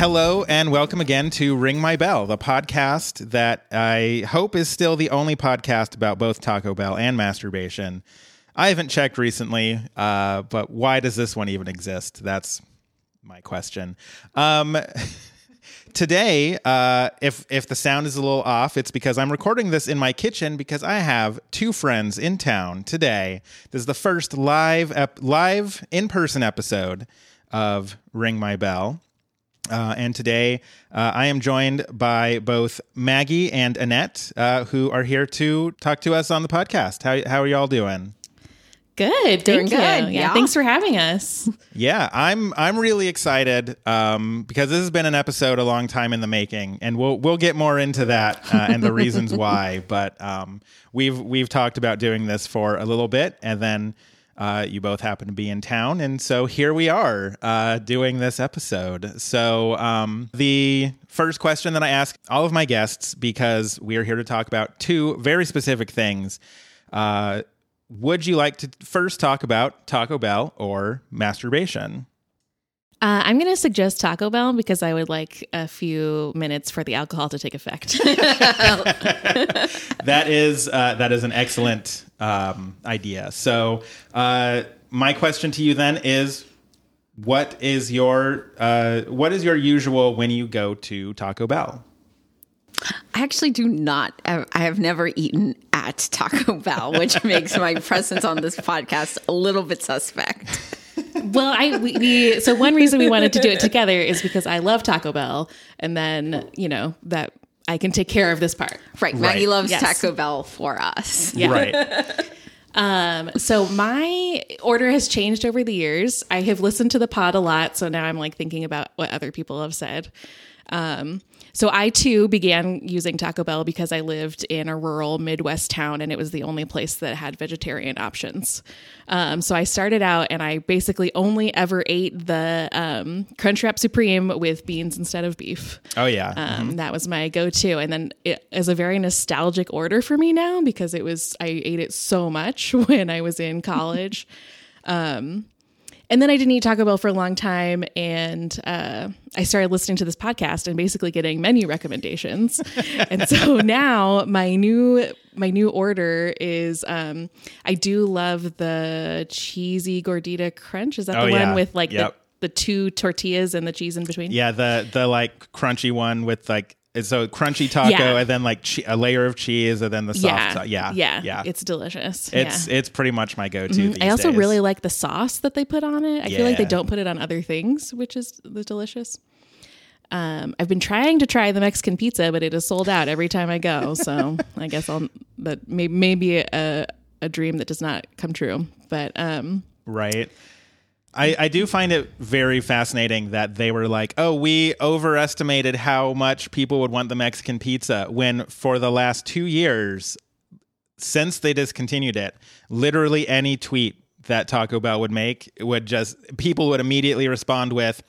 Hello and welcome again to Ring My Bell, the podcast that I hope is still the only podcast about both Taco Bell and masturbation. I haven't checked recently, uh, but why does this one even exist? That's my question. Um, today, uh, if if the sound is a little off, it's because I'm recording this in my kitchen because I have two friends in town today. This is the first live ep- live in person episode of Ring My Bell. Uh, and today uh, I am joined by both Maggie and Annette, uh, who are here to talk to us on the podcast. How, how are y'all doing? Good, Doing thank you. good, Yeah, yeah. thanks for having us. Yeah, I'm I'm really excited um, because this has been an episode a long time in the making, and we'll we'll get more into that uh, and the reasons why. But um, we've we've talked about doing this for a little bit, and then uh, you both happen to be in town, and so here we are uh, doing this episode. So um, the first question that I ask all of my guests, because we are here to talk about two very specific things. Uh, would you like to first talk about Taco Bell or masturbation? Uh, I'm going to suggest Taco Bell because I would like a few minutes for the alcohol to take effect. that is uh, that is an excellent um, idea. So, uh, my question to you then is, what is your uh, what is your usual when you go to Taco Bell? I actually do not. I I have never eaten at Taco Bell, which makes my presence on this podcast a little bit suspect. well, I we, we so one reason we wanted to do it together is because I love Taco Bell, and then you know that I can take care of this part. Right. Maggie Right. loves Yes. Taco Bell for us. Yeah. Right. Um, so my order has changed over the years. I have listened to the pod a lot, so now I'm like thinking about what other people have said. Um, so I too began using Taco Bell because I lived in a rural Midwest town and it was the only place that had vegetarian options. Um, so I started out and I basically only ever ate the um, Crunchwrap Supreme with beans instead of beef. Oh yeah. Um, That was my go-to, and then it is a very nostalgic order for me now because it was I ate it so much when I was in college. um, and then I didn't eat Taco Bell for a long time, and uh, I started listening to this podcast and basically getting menu recommendations. and so now my new my new order is um, I do love the cheesy gordita crunch. Is that Oh, the yeah. one with like Yep. the the two tortillas and the cheese in between? yeah. The the like crunchy one with like so crunchy taco Yeah. and then like che- a layer of cheese and then the soft. yeah, ta- yeah. yeah, Yeah. It's delicious. it's yeah. it's pretty much my go to. these I also days. really like the sauce that they put on it. I feel like they don't put it on other things, which is the delicious. Um, I've been trying to try the Mexican pizza, but it is sold out every time I go. So I guess I'll that may, maybe a a dream that does not come true. But um, Right. I, I do find it very fascinating that they were like, oh, we overestimated how much people would want the Mexican pizza when for the last two years, since they discontinued it, literally any tweet that Taco Bell would make would just, people would immediately respond with,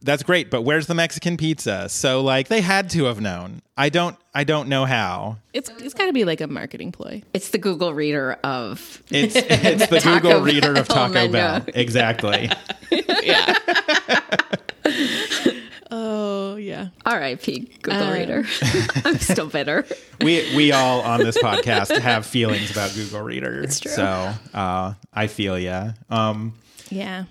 that's great, but where's the Mexican pizza? So like they had to have known. I don't I don't know how. it's it's got to be like a marketing ploy. It's the Google reader of It's it's the Taco Google reader of Taco menu. Bell. Exactly. Yeah. oh yeah. R.I.P. Google reader. I'm still bitter. we we all on this podcast have feelings about Google Reader. It's true. So uh, I feel ya. Um, Yeah.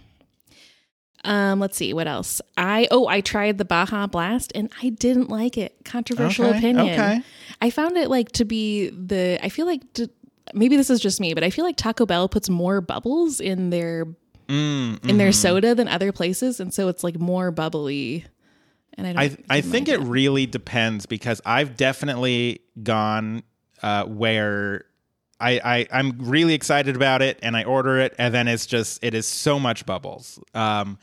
Um, let's see what else. I oh, I tried the Baja Blast and I didn't like it. Controversial Okay, opinion. okay. I found it like to be the. I feel like to, maybe this is just me, but I feel like Taco Bell puts more bubbles in their mm, in their soda than other places, and so it's like more bubbly. And I don't. I I think like it really depends because I've definitely gone uh, where. I, I I'm really excited about it and I order it and then it's just it is so much bubbles. Um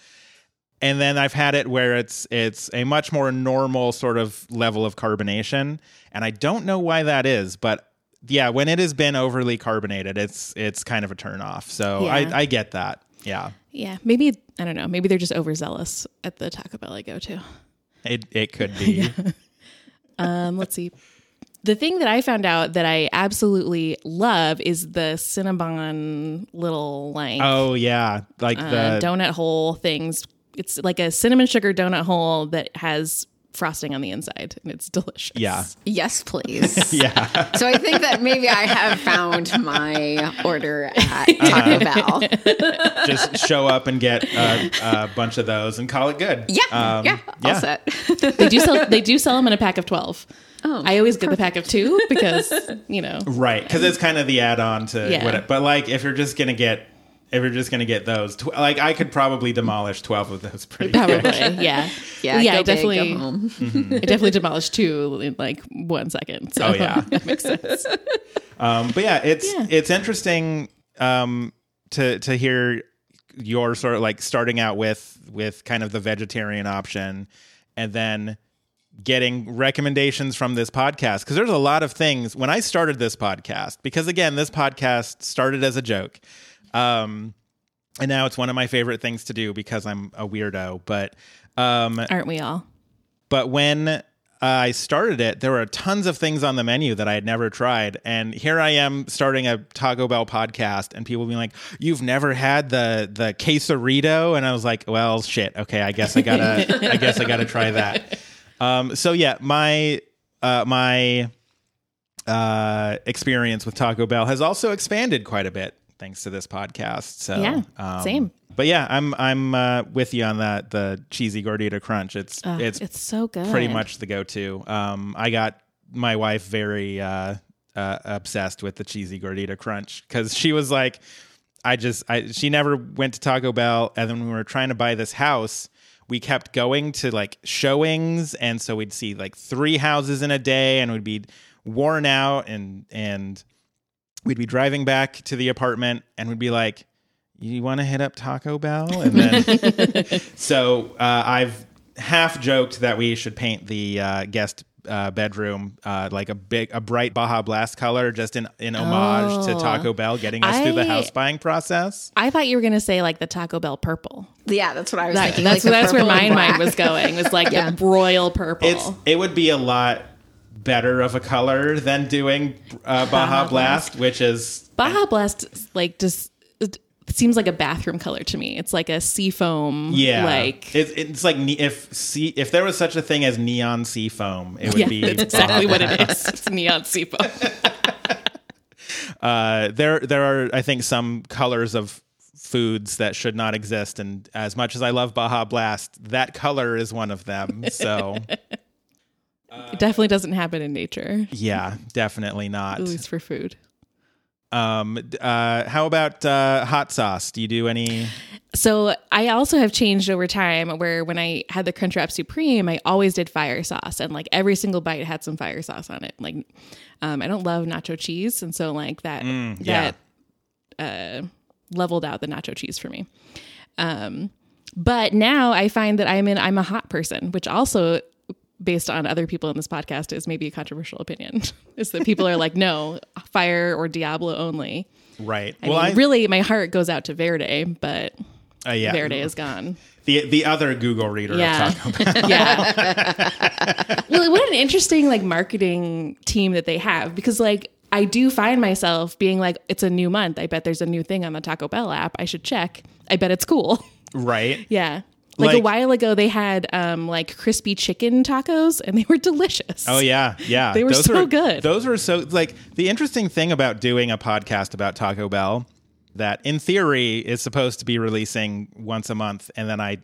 and then I've had it where it's it's a much more normal sort of level of carbonation and I don't know why that is, but yeah, when it has been overly carbonated, it's it's kind of a turn off. So Yeah. I I get that. Yeah. Yeah, maybe I don't know. Maybe they're just overzealous at the Taco Bell I go to. It it could be. Um, let's see. The thing that I found out that I absolutely love is the Cinnabon little like Oh yeah, like uh, the donut hole things it's like a cinnamon sugar donut hole that has frosting on the inside, and it's delicious. Yeah. Yes, please. Yeah. So I think that maybe I have found my order at Taco Bell. Just show up and get a, a bunch of those and call it good. Yeah, Um, yeah, all set. They do sell they do sell them in a pack of twelve. Oh, I always get the pack of two because you know Right. Because it's kind of the add on to Yeah. what it, but like if you're just going to get, if you're just going to get those, tw- like I could probably demolish 12 of those pretty probably quick. yeah Yeah, yeah. go I big, go definitely home. I definitely demolished two in like one second. So Oh, yeah. that makes sense. Um, but yeah, it's Yeah. it's interesting um, to to hear your sort of like starting out with with kind of the vegetarian option, and then getting recommendations from this podcast because there's a lot of things when I started this podcast because again this podcast started as a joke. Um, and now it's one of my favorite things to do because I'm a weirdo. But um, Aren't we all? but when I started it, there were tons of things on the menu that I had never tried. And here I am starting a Taco Bell podcast, and people being like, "You've never had the the quesarito?" And I was like, "Well, shit. Okay, I guess I gotta. I guess I gotta try that." Um, so yeah, my uh, my uh, experience with Taco Bell has also expanded quite a bit thanks to this podcast. So Yeah, um, same. But yeah, I'm I'm uh, with you on that. The cheesy gordita crunch. It's Ugh, it's it's so good. pretty much the go-to. Um, I got my wife very uh, uh, obsessed with the cheesy gordita crunch because she was like, I just, I she never went to Taco Bell, and then we were trying to buy this house, we kept going to like showings, and so we'd see like three houses in a day, and we'd be worn out, and and we'd be driving back to the apartment, and we'd be like. You want to hit up Taco Bell, and then so uh, I've half joked that we should paint the uh, guest uh, bedroom uh, like a big, a bright Baja Blast color, just in in homage to Oh. Taco Bell, getting us through the house buying process. I thought you were gonna say like the Taco Bell purple. Yeah, that's what I was That- thinking. that's like that's where purple my mind was going. Was like Yeah. the royal purple. It's it would be a lot better of a color than doing uh, Baja Baja Blast, which is Baja Blast like just it seems like a bathroom color to me. It's like a seafoam. yeah, like it's it's like ne- if sea, if there was such a thing as neon sea foam, it would yeah, be that's exactly what it is. It's neon seafoam. uh, there there are I think some colors of foods that should not exist, and as much as I love Baja Blast, that color is one of them. So it definitely doesn't happen in nature, yeah, definitely not. at least for food. Um, uh, how about uh, hot sauce? Do you do any? So I also have changed over time where when I had the Crunchwrap Supreme, I always did fire sauce and like every single bite had some fire sauce on it. Like um, I don't love nacho cheese. And so like that, yeah. that uh, leveled out the nacho cheese for me. Um, but now I find that I'm in, I'm a hot person, which also based on other people in this podcast is maybe a controversial opinion is that people are like, no, fire or Diablo only. Right. I well, mean, I really, my heart goes out to Verde, but uh, yeah, Verde is gone. the the other Google reader Yeah. of Taco Bell. yeah. well, what an interesting like marketing team that they have because like I do find myself being like, it's a new month. I bet there's a new thing on the Taco Bell app. I should check. I bet it's cool. right. yeah. Like, a while ago, they had um, like crispy chicken tacos, and they were delicious. Oh yeah, yeah. They were so good. Those were so like the interesting thing about doing a podcast about Taco Bell that in theory is supposed to be releasing once a month, and then I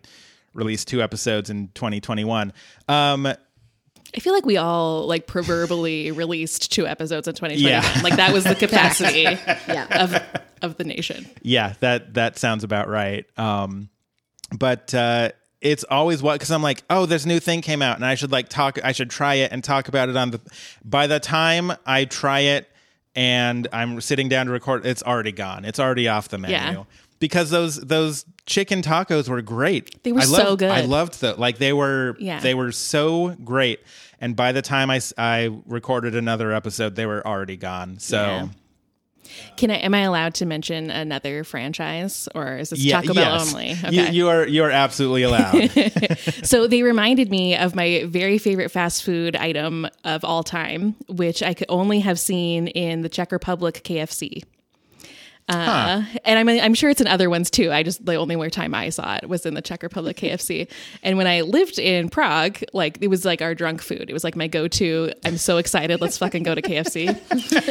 released two episodes in 2021. Um, I feel like we all like proverbially released two episodes in 2021. Yeah. Like that was the capacity Yeah. of of the nation. yeah, that that sounds about right. Um, but uh, it's always what because I'm like, oh, this new thing came out, and I should like talk. I should try it and talk about it on the. By the time I try it and I'm sitting down to record, it's already gone. It's already off the menu. Yeah. Because those those chicken tacos were great. They were I so loved- good. I loved them. Like they were. Yeah. They were so great. And by the time I, I recorded another episode, they were already gone. So. Yeah. Can I? Am I allowed to mention another franchise, or is this Taco Bell yes. only? You, you are you are absolutely allowed. so they reminded me of my very favorite fast food item of all time, which I could only have seen in the Czech Republic KFC. Uh, and I'm I'm sure it's in other ones too. I just the only more time I saw it was in the Czech Republic KFC. And when I lived in Prague, like it was like our drunk food. It was like my go to. I'm so excited. Let's fucking go to KFC.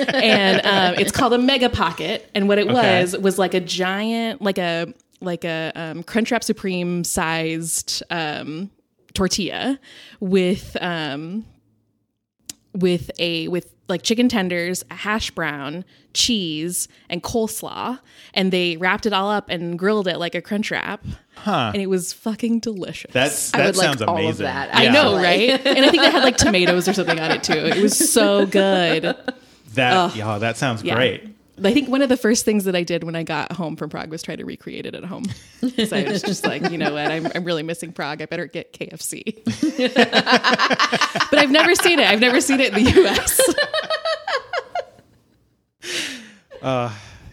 and um, it's called a Mega Pocket. And what it Okay. was was like a giant, like a like a um, Crunchwrap Supreme sized um, tortilla with um, with a with like chicken tenders, a hash brown, cheese, and coleslaw, and they wrapped it all up and grilled it like a crunch wrap. Huh. And it was fucking delicious. That's I that would like sounds all of amazing. that. I know, right? and I think they had like tomatoes or something on it too. It was so good. That yeah, that sounds Yeah. great. I think one of the first things that I did when I got home from Prague was try to recreate it at home. So I was just like, you know what, I'm, I'm really missing Prague. I better get KFC. but I've never seen it. I've never seen it in the US.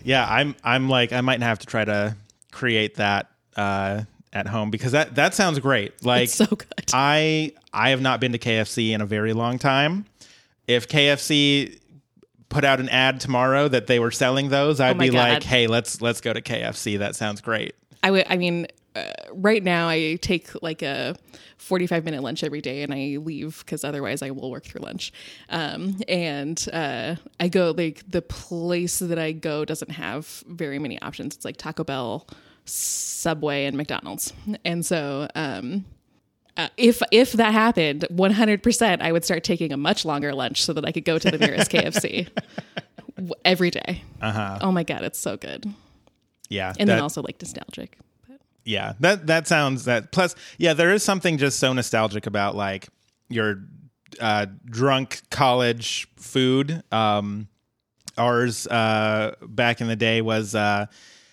Yeah, I'm I'm like I might have to try to create that uh, at home because that that sounds great. Like It's so good. I I have not been to KFC in a very long time. If KFC put out an ad tomorrow that they were selling those, I'd Oh be like, "Hey, let's let's go to KFC. That sounds great." I would. I mean, uh, right now I take like a forty-five minute lunch every day, and I leave because otherwise I will work through lunch. Um, and uh, I go like the place that I go doesn't have very many options. It's like Taco Bell, Subway, and McDonald's. And so, um, uh, if if that happened, one hundred percent, I would start taking a much longer lunch so that I could go to the nearest KFC every day. Uh-huh. Oh my god, it's so good. Yeah, And that- then also like nostalgic. But yeah that that sounds that plus yeah there is something just so nostalgic about like your uh drunk college food um ours uh back in the day was uh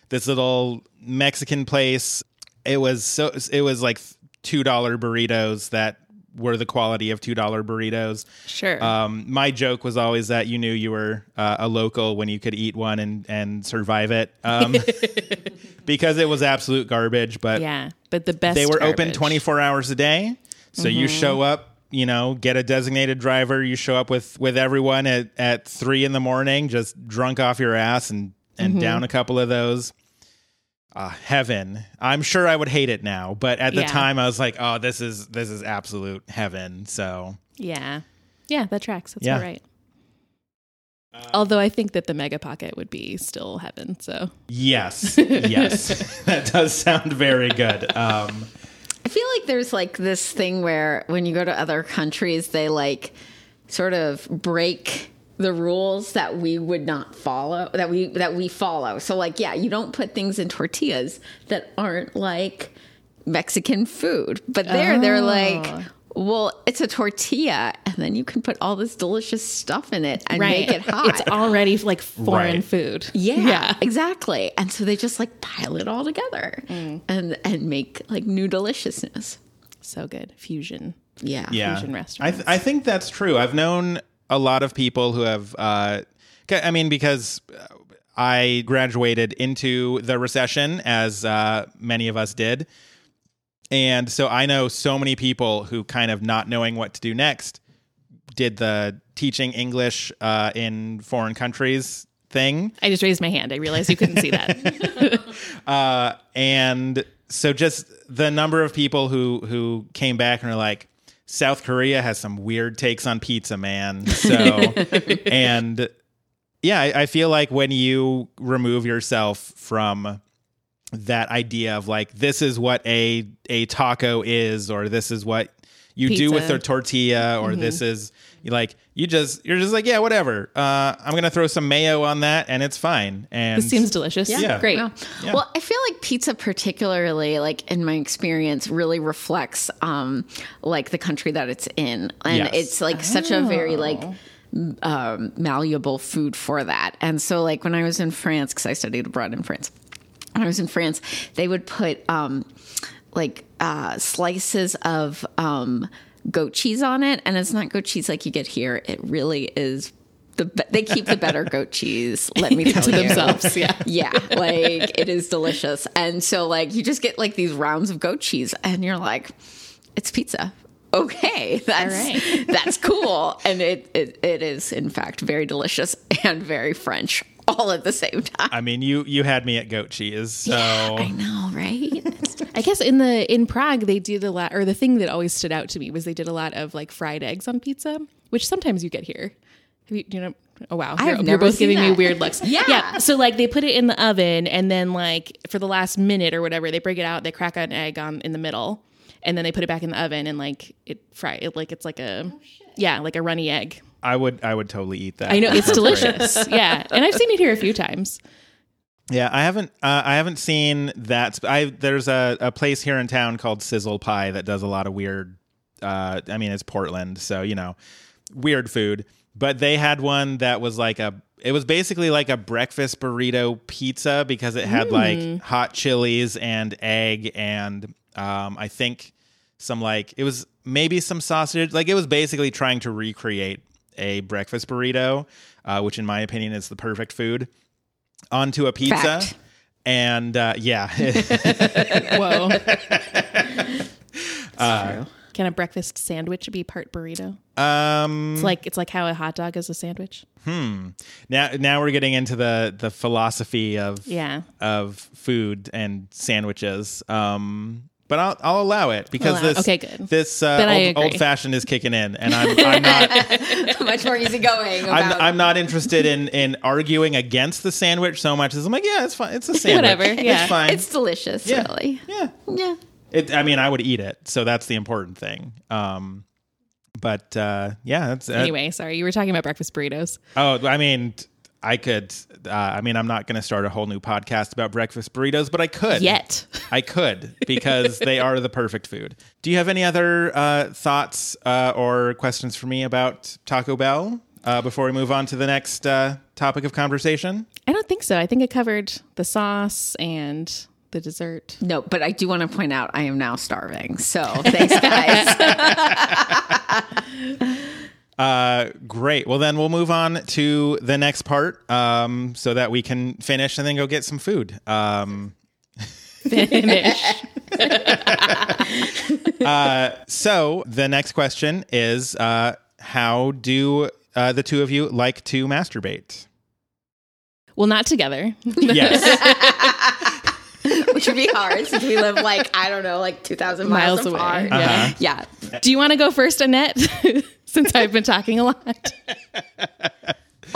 this little mexican place it was so it was like two dollar burritos that were the quality of two dollar burritos sure. um, my joke was always that you knew you were uh, a local when you could eat one and, and survive it um, because it was absolute garbage. But Yeah, but the best. they were open 24 hours a day. So you show up, you know, get a designated driver. You show up with, with everyone at, at three in the morning, just drunk off your ass and, and down a couple of those. Uh, heaven. I'm sure I would hate it now, but at the Yeah. time I was like, oh, this is, this is absolute heaven. So Yeah, yeah, that tracks. That's Yeah. all right. Although I think that the mega pocket would be still heaven. So Yes, yes, that does sound very good. Um, I feel like there's like this thing where when you go to other countries, they like sort of break the rules that we would not follow that we that we follow. So like yeah, you don't put things in tortillas that aren't like Mexican food. But there they're oh. like well, it's a tortilla, and then you can put all this delicious stuff in it and make it hot. It's already like foreign Right. food. Yeah, yeah. exactly. And so they just like pile it all together mm. and and make like new deliciousness. So good fusion. Yeah. yeah, Fusion I th- I think that's true. I've known a lot of people who have. Uh, I mean, because I graduated into the recession, as uh, many of us did, and so I know so many people who kind of not knowing what to do next did the teaching English uh, in foreign countries thing. I just raised my hand. I realized you couldn't see that. Uh, and so just the number of people who who came back and are like south korea has some weird takes on pizza man. So and yeah I, I feel like when you remove yourself from that idea of like this is what a a taco is or this is what you do with their tortilla or this is like you just you're just like yeah whatever uh i'm gonna throw some mayo on that and it's fine and this seems delicious. Yeah. great. Yeah. Well, I feel like pizza, particularly like in my experience, really reflects um like the country that it's in, and Yes. it's like such a very like um, malleable food for that. And so, like when I was in France, because I studied abroad in France, when I was in France, they would put um like uh slices of um goat cheese on it, and it's not goat cheese like you get here. It really is. The, be- they keep the better goat cheese. Let me tell To you themselves. Yeah. yeah like it is delicious and so like you just get like these rounds of goat cheese and you're like it's pizza okay that's right. that's cool and it, it it is in fact very delicious and very french all at the same time. I mean, you you had me at goat cheese, so I know, right? I guess in the in Prague they did a lot, or the thing that always stood out to me was they did a lot of like fried eggs on pizza, which sometimes you get here. Have you, do you know? Oh wow, I've you're, you're never both seen giving me weird looks. Yeah. yeah. So like they put it in the oven, and then like for the last minute or whatever, they break it out. They crack an egg on in the middle, and then they put it back in the oven, and like it fry it like it's like a oh, yeah, like a runny egg. I would I would totally eat that. I know it's delicious. yeah, and I've seen it here a few times. Yeah, I haven't uh, I haven't seen that. I there's a, a place here in town called Sizzle Pie that does a lot of weird. Uh, I mean, it's Portland, so you know, weird food. But they had one that was like a. It was basically like a breakfast burrito pizza because it had like hot chilies and egg and um, I think some like it was maybe some sausage. Like it was basically trying to recreate a breakfast burrito, uh, which in my opinion is the perfect food, onto a pizza. Fact. And uh, yeah, Whoa. Uh, Can a breakfast sandwich be part burrito? um, It's like it's like how a hot dog is a sandwich. Hmm. Now now we're getting into the the philosophy of Yeah. of food and sandwiches. Um, but I'll I'll allow it because Allow- this okay, good. this uh, old, old fashioned is kicking in, and I'm I'm not Much more easygoing. I'm, I'm not interested in in arguing against the sandwich so much as I'm like yeah it's fine it's a sandwich Whatever, yeah. it's fine It's delicious, Yeah. really. yeah Yeah. it, I mean I would eat it so that's the important thing. Um, but uh, yeah that's uh, Anyway, sorry, you were talking about breakfast burritos. Oh, I mean, I could. Uh, I mean, I'm not going to start a whole new podcast about breakfast burritos, but I could. Yet. I could because they are the perfect food. Do you have any other uh, thoughts uh, or questions for me about Taco Bell uh, before we move on to the next uh, topic of conversation? I don't think so. I think it covered the sauce and the dessert. No, but I do want to point out I am now starving. So thanks, guys. Uh, great. Well, then we'll move on to the next part um, so that we can finish and then go get some food. Um, Finish. So the next question is uh, How do uh, the two of you like to masturbate? well, not together. Yes. Which would be hard since we live like, I don't know, like 2,000 miles, Miles away. apart. Uh-huh. Yeah. Do you want to go first, Annette? Since I've been talking a lot.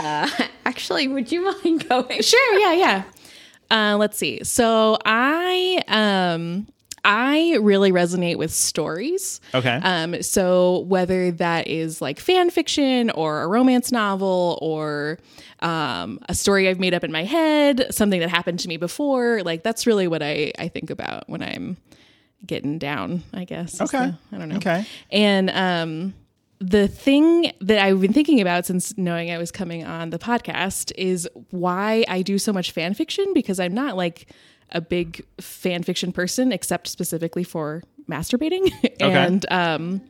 Actually, would you mind going? Sure, yeah, yeah. Uh, let's see. So I um I really resonate with stories. Okay. Um, so whether that is like fan fiction or a romance novel or um, a story I've made up in my head, something that happened to me before, like that's really what I, I think about when I'm getting down, I guess. Okay. the- I don't know. Okay. And um, the thing that I've been thinking about since knowing I was coming on the podcast is why I do so much fan fiction because I'm not like a big fan fiction person, except specifically for masturbating. and um,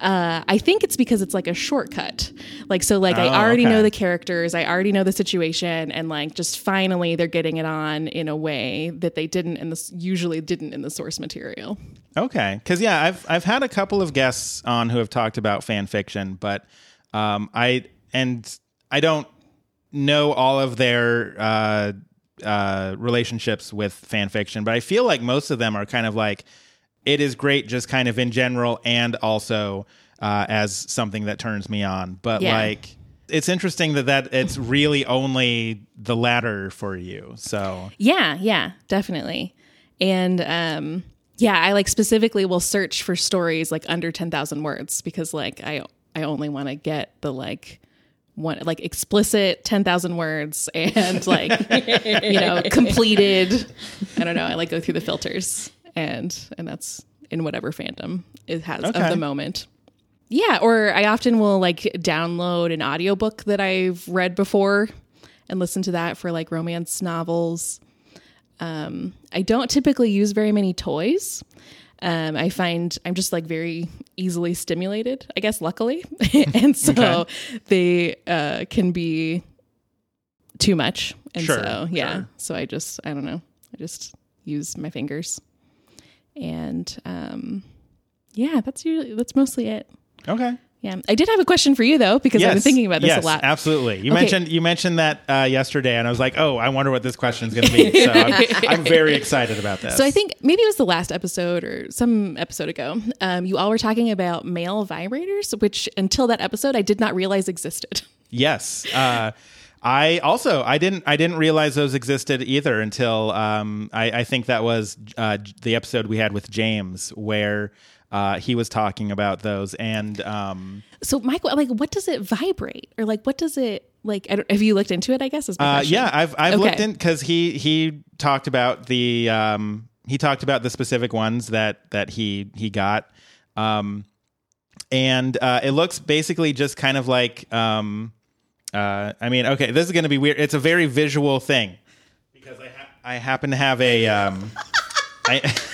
uh, I think it's because it's like a shortcut. Like, so, like, Oh, I already okay. know the characters, I already know the situation, and like, just finally they're getting it on in a way that they didn't and this usually didn't in the source material. Okay, because yeah, I've I've had a couple of guests on who have talked about fan fiction, but um, I and I don't know all of their uh, uh, relationships with fan fiction, but I feel like most of them are kind of like it is great, just kind of in general, and also uh, as something that turns me on. But Yeah. like. It's interesting that, that it's really only the latter for you. So Yeah, yeah, definitely. And um yeah, I like specifically will search for stories like under 10,000 words because like I I only want to get the like one like explicit 10,000 words and like you know, completed. I don't know, I like go through the filters and and that's in whatever fandom it has Okay. of the moment. Yeah, or I often will like download an audiobook that I've read before and listen to that for like romance novels. Um, I don't typically use very many toys. Um, I find I'm just like very easily stimulated, I guess, luckily. and so Okay. they uh, can be too much. And Sure, so, yeah. sure. So I just, I don't know, I just use my fingers. And um, yeah, that's usually, that's mostly it. okay, Yeah, I did have a question for you though because I've been thinking about this yes, a lot. Absolutely. You Okay. mentioned you mentioned that uh, yesterday, and I was like, oh, I wonder what this question is going to be. So I'm, I'm very excited about this. So I think maybe it was the last episode or some episode ago. Um, you all were talking about male vibrators, which until that episode I did not realize existed. Yes. Uh, I also I didn't I didn't realize those existed either until um, I, I think that was uh, the episode we had with James where uh, he was talking about those and um, So Michael, like, what does it vibrate, or like, what does it like? I don't, have you looked into it? I guess is my uh, question. yeah I've I've Okay. looked in because he he talked about the um, he talked about the specific ones that that he he got um, and uh, it looks basically just kind of like um, uh, I mean okay this is going to be weird it's a very visual thing because I ha- I happen to have a um, I.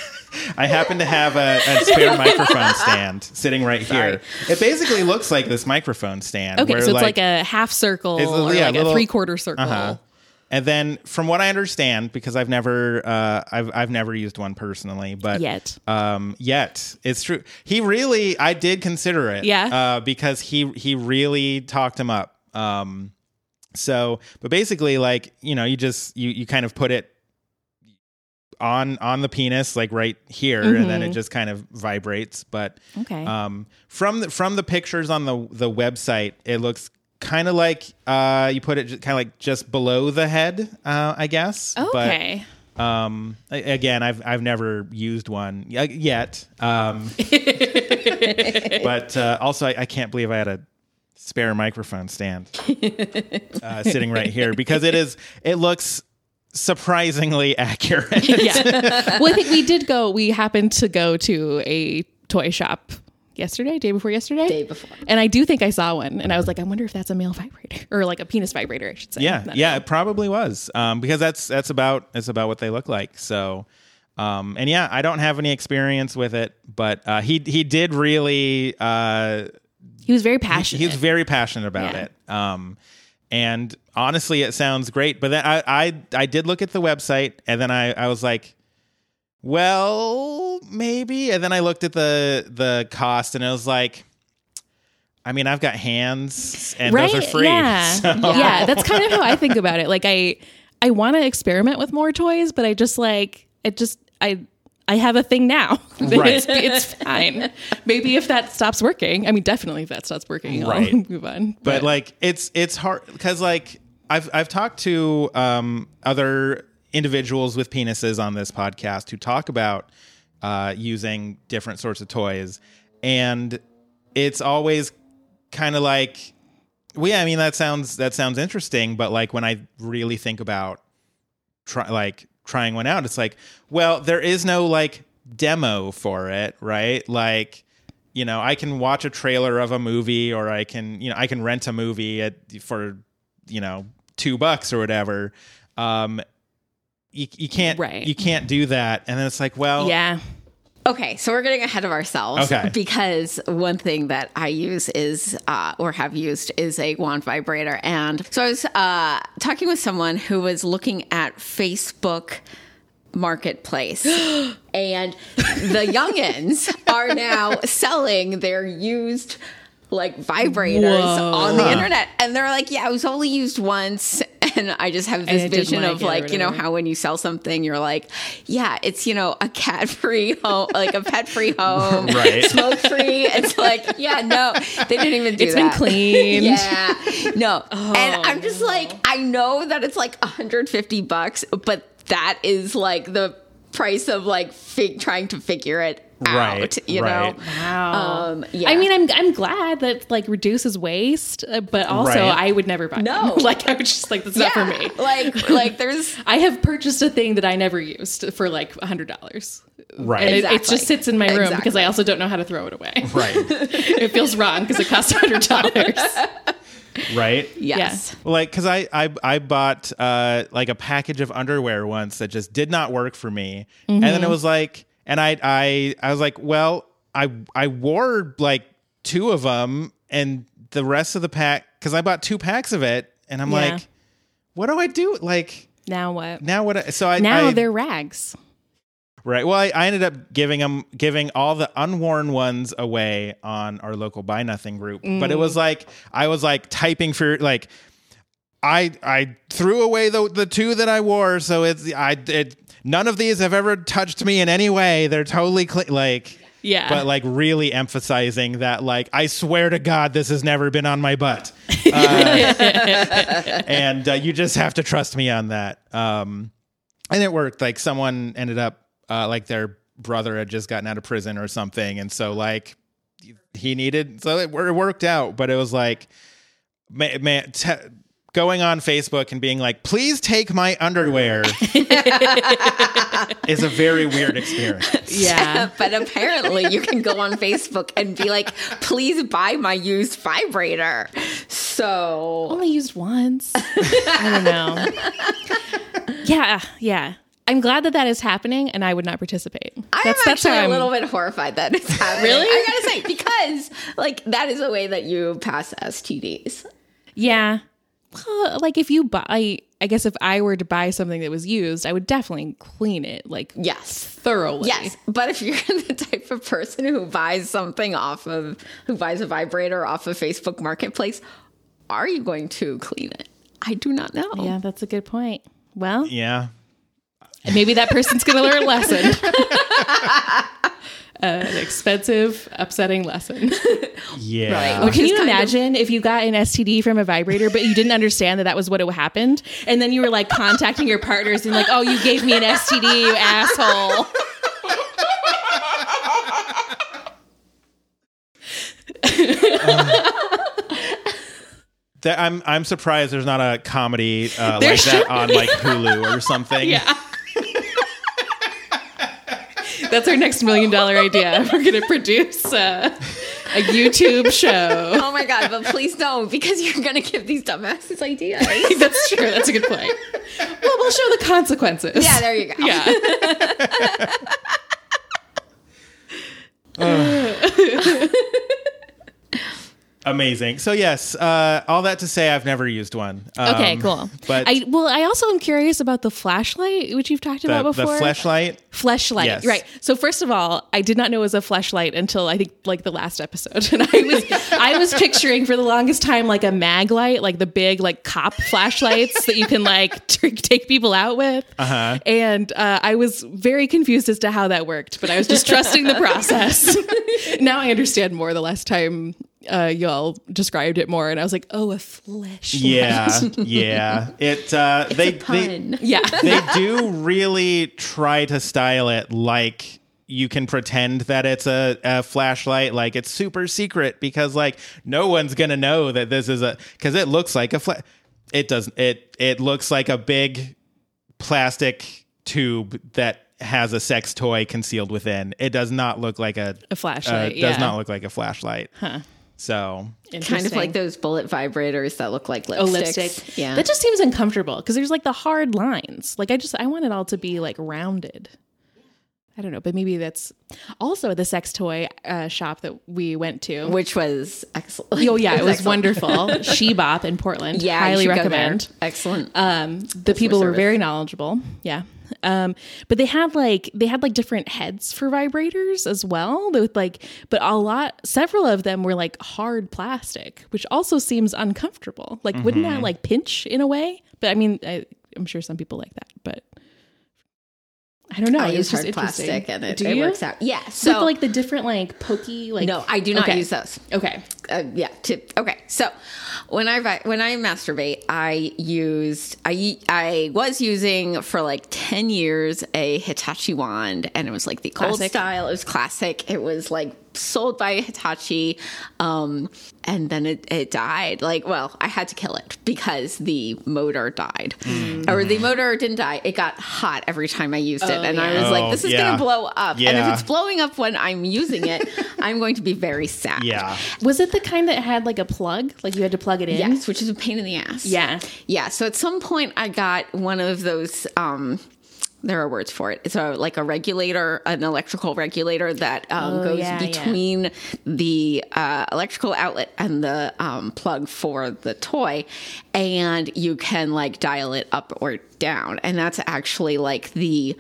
I happen to have a, a spare microphone stand sitting right here. It basically looks like this microphone stand. Okay, so it's like, a half circle It's a- or yeah, like little- a three quarter circle. uh-huh. And then, from what I understand, because I've never, uh, I've I've never used one personally, but Yet. um, yet it's true. He really, I did consider it, Yeah. uh, because he he really talked him up. Um, so, but basically, like you know, you just you you kind of put it on on the penis, like right here, and then it just kind of vibrates. But Okay. um, from the from the pictures on the the website, it looks kind of like uh, you put it kind of like just below the head, uh, I guess. okay. But um, again, I've I've never used one yet. Um, but uh, also, I, I can't believe I had a spare microphone stand uh, sitting right here because it is it looks surprisingly accurate. yeah. well, I think we did go. We happened to go to a toy shop yesterday, day before yesterday, Day before. and I do think I saw one, and I was like, I wonder if that's a male vibrator or like a penis vibrator, I should say. Yeah, Not- yeah, it probably was um, because that's that's about it's about what they look like. So, um, and yeah, I don't have any experience with it, but uh, he he did really uh, He was very passionate. he was very passionate about Yeah. it. Um, and honestly, it sounds great. But then I, I I did look at the website, and then I I was like, well, maybe. And then I looked at the the cost, and it was like. I mean, I've got hands, and right? those are free. Yeah. so- yeah, that's kind of how I think about it. Like I I want to experiment with more toys, but I just like it just I I have a thing now. Right. it's, it's fine. Maybe if that stops working, I mean, definitely if that stops working, I'll Right. move on. but like it's it's hard because like I've I've talked to um, other individuals with penises on this podcast who talk about uh, using different sorts of toys, and it's always kind of like, well, yeah, I mean that sounds that sounds interesting, but like when I really think about try like trying one out, it's like, well, there is no like demo for it, right? Like you know, I can watch a trailer of a movie or I can, you know, I can rent a movie at for, you know, two bucks or whatever. Um, you, you can't, Right. you can't do that. And then it's like, well, yeah. Okay, so we're getting ahead of ourselves. Okay. Because one thing that I use is, uh, or have used, is a wand vibrator. And so I was uh, talking with someone who was looking at Facebook Marketplace. and the youngins are now selling their used like vibrators Whoa. on the internet. And they're like yeah it was only used once. And i just have this vision of like you know how when you sell something you're like yeah it's you know a cat free home like a pet free home Right. smoke free. It's like yeah no they didn't even do It's been that. cleaned. yeah. No. And Oh, i'm just like i know that it's like 150 bucks but that is like the price of like fig- trying to figure it Right, out you right. know Wow. Um, yeah. I mean, I'm I'm glad that like reduces waste, uh, but also Right. I would never buy. No. them. like I would just like that's not for me. like like there's I have purchased a thing that I never used for like a hundred dollars, right. and it, it just sits in my room because I also don't know how to throw it away. right. it feels wrong because it costs a hundred dollars. right. yes Well, like, cause I, I, I bought, uh, like a package of underwear once that just did not work for me. And then it was like, and I, I, I was like, well, I, I wore like two of them and the rest of the pack, cause I bought two packs of it and I'm Yeah. like, what do I do? Like Now what? now what? I, so I, Now I- they're rags. Right. Well, I, I ended up giving them giving all the unworn ones away on our local buy nothing group. But it mm. was like I was like typing for like I I threw away the the two that I wore, so it's I it none of these have ever touched me in any way. They're totally clean. Like Yeah. but like really emphasizing that like I swear to God this has never been on my butt, uh, and uh, you just have to trust me on that. Um, and it worked. Like someone ended up uh, like their brother had just gotten out of prison or something, and so like he needed so it, it worked out. But it was like man, man te- going on Facebook and being like, "Please take my underwear," is a very weird experience. yeah. but apparently you can go on Facebook and be like, please buy my used vibrator. So Only used once. I don't know. Yeah, yeah. I'm glad that that is happening, and I would not participate. I'm actually how a I'm- little bit horrified that it's happening. Really? I gotta say, because like that is a way that you pass STDs. Yeah. Well, like if you buy, I guess if I were to buy something that was used, I would definitely clean it like Yes. thoroughly. Yes, but if you're the type of person who buys something off of who buys a vibrator off of Facebook Marketplace, are you going to clean it? I do not know. Yeah, that's a good point. Well, Yeah. maybe that person's going to learn a lesson. Uh, an expensive, upsetting lesson. Yeah. Right. Well, can you kind of- imagine if you got an STD from a vibrator, but you didn't understand that that was what it happened, and then you were like contacting your partners and like, "Oh, you gave me an STD, you asshole." That- I'm I'm surprised there's not a comedy uh, There like that on like Hulu or something. Yeah. That's our next million dollar idea. We're going to produce uh, a YouTube show. Oh my god! But please don't, because you're going to give these dumbasses ideas. That's true. That's a good point. Well, we'll show the consequences. yeah, there you go. Yeah. Amazing. So yes, uh, all that to say, I've never used one. Um, Okay, cool. But I well, I also am curious about the flashlight, which you've talked the, about the before. Flashlight. Fleshlight, Yes. right? So first of all, I did not know it was a flashlight until I think like the last episode, and I was I was picturing for the longest time like a mag light, like the big like cop flashlights that you can like t- take people out with. Uh-huh. And uh, I was very confused as to how that worked, but I was just trusting the process. now I understand more. The last time uh, y'all described it more, and I was like, oh, a fleshlight. Yeah, yeah. It uh, they, they Pun. yeah. they do really try to style it like you can pretend that it's a, a flashlight like it's super secret because like no one's gonna know that this is a because it looks like a fla- it doesn't it it looks like a big plastic tube that has a sex toy concealed within it does not look like a A flashlight, uh, yeah. does not look like a flashlight so Kind of like those bullet vibrators that look like lipsticks. Oh, lipstick. Yeah. That just seems uncomfortable because there's like the hard lines. Like I just I want it all to be like rounded. I don't know, but maybe that's also the sex toy uh, shop that we went to. which was excellent. oh yeah, it was excellent. wonderful. She Bop in Portland. Yeah, highly should go there. recommend. Excellent. Um, the people were service. very knowledgeable. Yeah. Um, but they had like they had like different heads for vibrators as well. With like, but a lot, several of them were like hard plastic, which also seems uncomfortable. Like, wouldn't that like pinch in a way? But I mean, I, I'm sure some people like that. But I don't know. I it use just hard plastic and it, Do it you? works out. Yeah. So So like the different like pokey like no, I do not Okay. use those. Okay. Uh, yeah. To, okay. So when I when I masturbate, I used I I was using for like ten years a Hitachi wand, and it was like the old style. It was classic. It was like sold by Hitachi, um, and then it, it died. Like, well, I had to kill it because the motor died, or the motor didn't die. It got hot every time I used it, and I yeah. was like, Oh, "This is yeah. gonna blow up." And if it's blowing up when I'm using it, I'm going to be very sad. yeah Was it the kind that had like a plug? Like you had to plug it in? Yes, which is a pain in the ass. Yeah. Yeah. So at some point I got one of those um there are words for it. It's a like a regulator, an electrical regulator that um, Oh, goes yeah, yeah. between the uh, electrical outlet and the um, plug for the toy, and you can like dial it up or down, and that's actually like the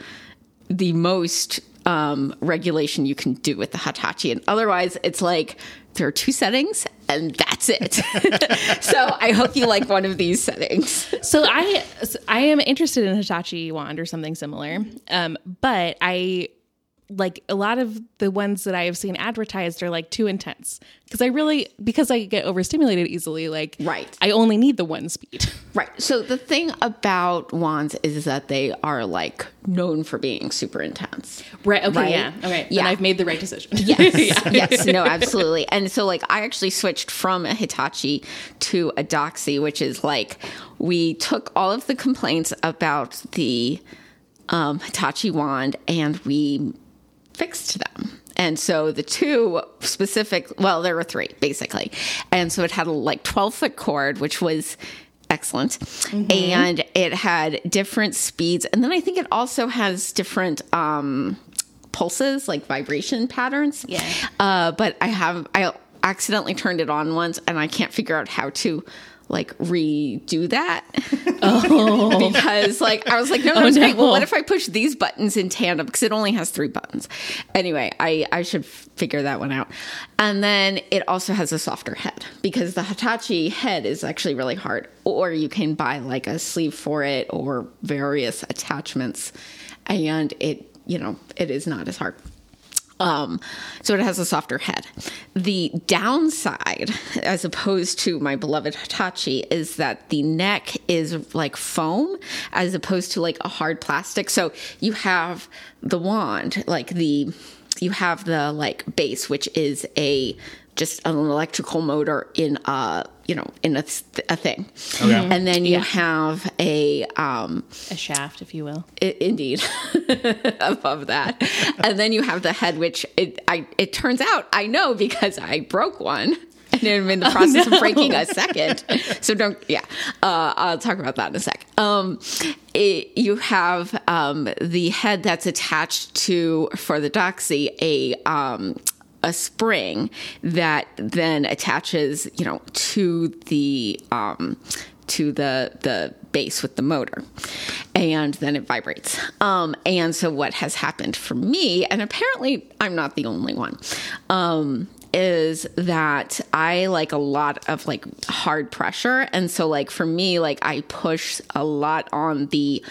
the most um, regulation you can do with the Hitachi. And otherwise, it's like there are two settings and that's it. so I hope you like one of these settings. So I I am interested in Hitachi wand or something similar. Um, but I like a lot of the ones that I have seen advertised are like too intense because I really because I get overstimulated easily. Like Right. I only need the one speed. Right. So the thing about wands is that they are like known for being super intense. Right. Okay. Right? Yeah. Okay. Yeah. Then I've made the right decision. Yes. Yes. No, absolutely. And so, like, I actually switched from a Hitachi to a Doxy, which is like we took all of the complaints about the um, Hitachi wand and we fixed them. And so the two specific, well, there were three basically. And so it had a like 12 foot cord, which was excellent. And it had different speeds. And then I think it also has different, um, pulses, like vibration patterns. Yeah. Uh, but I have I accidentally turned it on once, and I can't figure out how to like redo that. Oh. because like I was like, no, no, oh, it's great. Well, what if I push these buttons in tandem? Because it only has three buttons. Anyway, I I should figure that one out. And then it also has a softer head because the Hitachi head is actually really hard. Or you can buy like a sleeve for it or various attachments, and it you know it is not as hard. Um, so it has a softer head. The downside, as opposed to my beloved Hitachi, is that the neck is like foam as opposed to like a hard plastic. So you have the wand, like the, you have the like base, which is a, just an electrical motor in a, you know, in a, th- a thing. And then you have a, um, A shaft, if you will. I- indeed. Above that. And then you have the head which it I it turns out I know because I broke one. And I'm in the process of breaking a second. So don't yeah. Uh, I'll talk about that in a sec. Um it, you have um the head that's attached to for the doxy a um a spring that then attaches, you know, to the um, to the the base with the motor, and then it vibrates. Um, and so, what has happened for me, and apparently I'm not the only one, um, is that I like a lot of like hard pressure, and so like for me, like I push a lot on the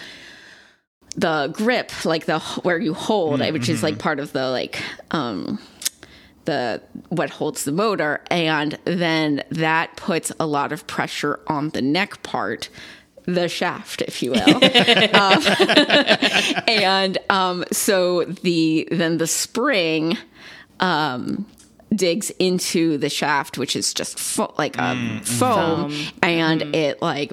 the grip, like the where you hold, which is like part of the like um the what holds the motor and then that puts a lot of pressure on the neck part the shaft if you will. Um, and um, so the then the spring um, digs into the shaft which is just fo- like a foam, and it like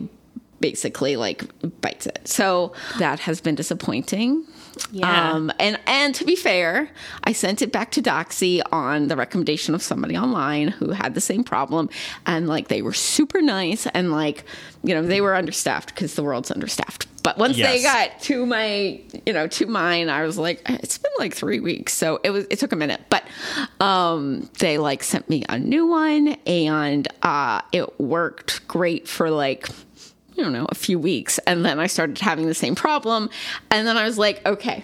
basically like bites it. So that has been disappointing Yeah. um, and and to be fair, I sent it back to Doxy on the recommendation of somebody online who had the same problem, and like they were super nice and like you know they were understaffed because the world's understaffed. But once they got to my you know to mine, I was like, it's been like three weeks, so it was it took a minute, but um, they like sent me a new one, and uh, it worked great for like I don't know, a few weeks. And then I started having the same problem. And then I was like, okay,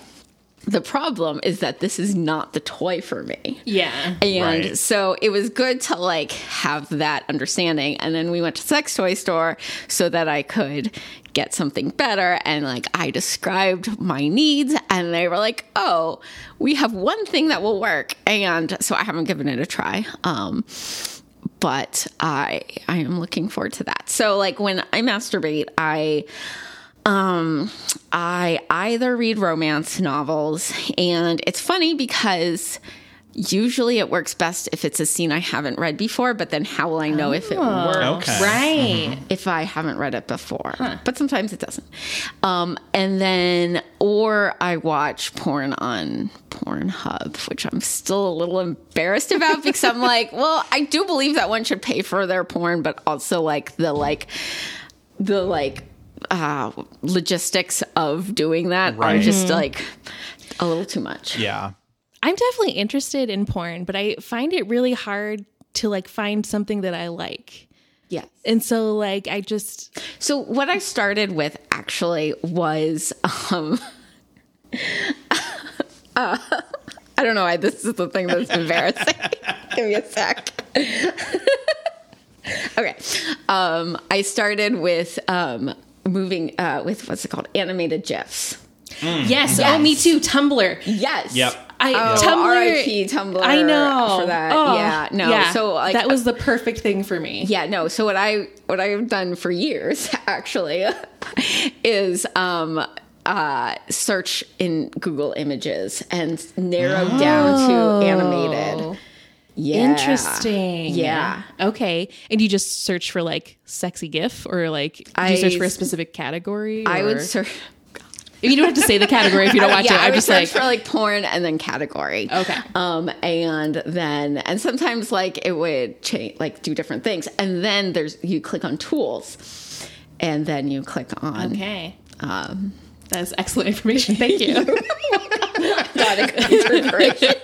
the problem is that this is not the toy for me. Yeah. And Right. so it was good to like have that understanding. And then we went to sex toy store so that I could get something better. And like I described my needs and they were like, oh, we have one thing that will work. And so I haven't given it a try. Um, but I I am looking forward to that. So like when I masturbate, I um I either read romance novels and it's funny because usually it works best if it's a scene I haven't read before, but then how will I know if it works? Okay. Right. if I haven't read it before. But sometimes it doesn't. Um, and then, or I watch porn on Pornhub, which I'm still a little embarrassed about because I'm like, well, I do believe that one should pay for their porn, but also like the like, the like, uh, logistics of doing that are just like a little too much. Yeah. I'm definitely interested in porn, but I find it really hard to like find something that I like. Yes. And so like I just So what I started with actually was um uh, I don't know why this is the thing that's embarrassing. Give me a sec. okay. Um, I started with um, moving uh, with what's it called? Animated GIFs. Yes. Oh, me too. Tumblr. Yes. Yep. I Oh, Tumblr. RIP Tumblr. I know for that. Oh, yeah. No. yeah. So like that was the perfect thing for me. Yeah, no. So what I what I've done for years actually is um uh search in Google Images and narrow down to animated. Yeah. Oh. Interesting. Yeah. Okay. And you just search for like sexy GIF or like do I you search for a specific category? I would search You don't have to say the category if you don't watch yeah, to. I I'm would just search like for like porn and then category. Okay. Um, and then and sometimes like it would change like do different things. And then there's you click on tools and then you click on okay. um That's excellent information. Thank you. got it good preparation.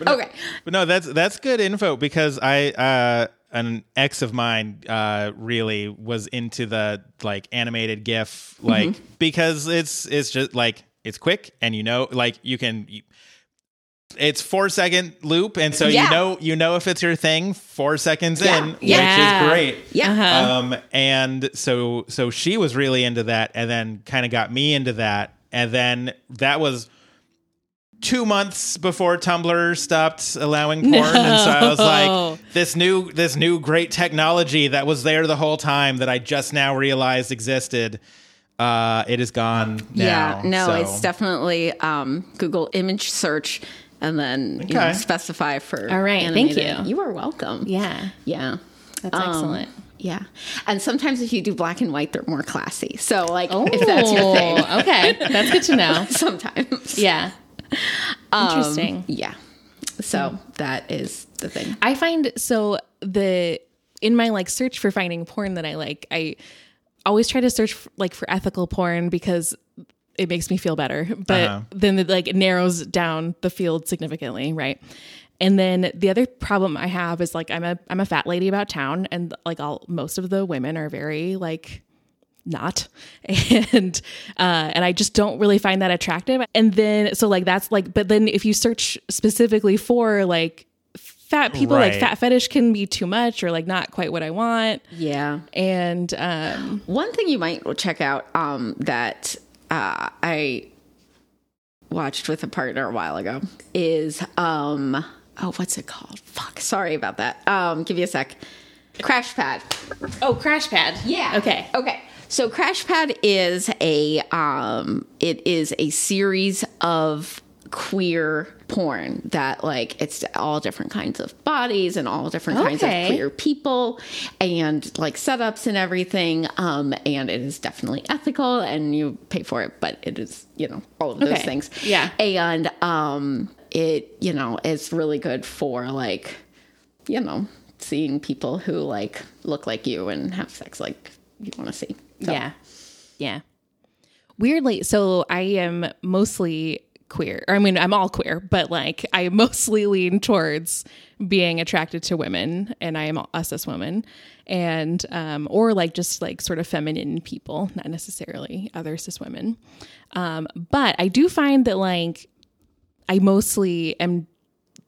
okay. But no, that's that's good info because I uh an ex of mine uh really was into the like animated GIF like because it's it's just like it's quick and you know like you can you, it's four second loop and so Yeah. you know you know if it's your thing four seconds Yeah. in Yeah. which is great Yeah. Uh-huh. um and so so she was really into that and then kind of got me into that and then that was two months before tumblr stopped allowing porn and so i was like this new this new great technology that was there the whole time that i just now realized existed uh it is gone now Yeah, no, so- it's definitely um, Google image search and then you know, specify for. All right, thank you. You are welcome. yeah. Yeah. That's Um, excellent. Yeah. And sometimes if you do black and white, they're more classy. So, like, if that's your thing, Oh, okay. That's good to know. sometimes. Yeah. Um, Interesting. yeah. So that is the thing. I find so the in my like search for finding porn that I like, I always try to search for, like for ethical porn because it makes me feel better. But Uh-huh. then it like narrows down the field significantly, right? And then the other problem I have is like I'm a I'm a fat lady about town, and like all most of the women are very like not and uh and i just don't really find that attractive and then so like that's like but then if you search specifically for like fat people like fat fetish can be too much or like not quite what i want Yeah. and um One thing you might check out um, that uh, I watched with a partner a while ago is um, oh, what's it called? Fuck, sorry about that. Um, give you a sec. Crash Pad. oh crash pad Yeah. okay Okay. So Crash Pad is a um, it is a series of queer porn that like it's all different kinds of bodies and all different kinds of queer people and like setups and everything um and it is definitely ethical and you pay for it but it is you know all of those Okay. things Yeah. and um it you know is really good for like you know seeing people who like look like you and have sex like you want to see So, yeah. Yeah. Weirdly so i am mostly queer. I mean i'm all queer but like i mostly lean towards being attracted to women and i am a cis woman and um or like just like sort of feminine people not necessarily other cis women. Um but i do find that like i mostly am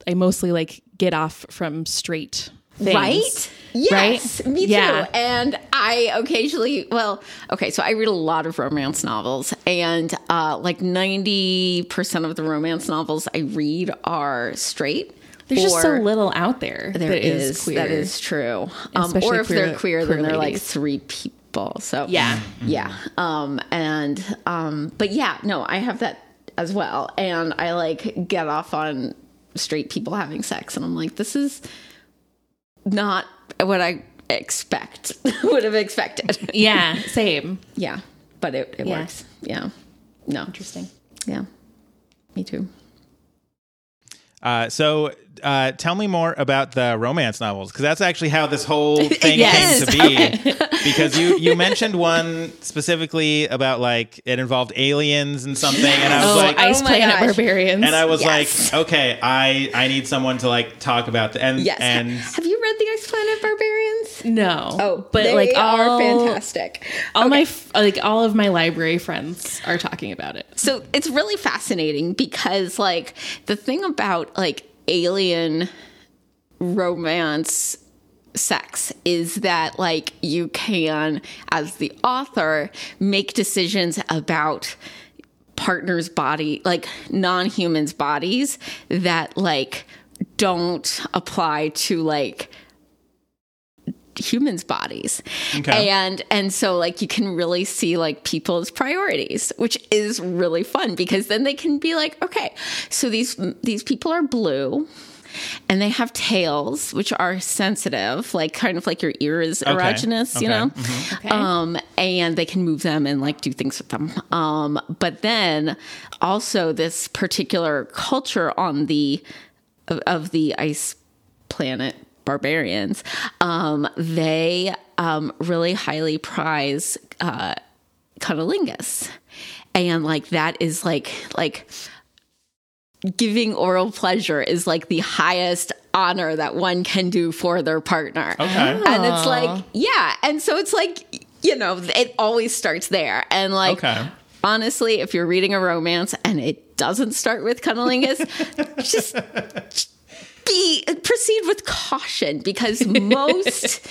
i mostly like get off from straight things. Right? Yes, me too. Yeah. And I occasionally, well, okay, so I read a lot of romance novels, and uh, like 90% of the romance novels I read are straight. there's just so little out there There that is, is queer That is true. Um, or if they're queer- queer, then they're like three people. So Yeah. yeah. Um, and um, but yeah, no, I have that as well, and I like get off on straight people having sex, and I'm like, this is not what I expect would have expected. yeah same yeah, but it, it Yeah. works. Yeah. No. interesting Yeah. Me too. Uh, so uh, tell me more about the romance novels because that's actually how this whole thing Yes. came to be. because you you mentioned one specifically about like it involved aliens and something, and I was Oh, like, Ice Oh my Planet gosh. Barbarians. and I was Yes. like, okay, I I need someone to like talk about the and Yes. and Have you read the Ice Planet Barbarians? no. Oh, but they like are all, fantastic. All my like all of my library friends are talking about it. So it's really fascinating because like the thing about like alien romance sex is that like you can as the author make decisions about partners body like non-humans bodies that like don't apply to like humans bodies Okay. and and so like you can really see like people's priorities which is really fun because then they can be like okay so these these people are blue and they have tails which are sensitive like kind of like your ear is erogenous you Okay. Mm-hmm. know um and they can move them and like do things with them um but then also this particular culture on the of, of the ice planet barbarians um they um really highly prize uh cunnilingus. And like that is like like giving oral pleasure is like the highest honor that one can do for their partner. Okay. and it's like yeah. And so it's like you know it always starts there. And like Okay. honestly if you're reading a romance and it doesn't start with cunnilingus just be proceed with caution because most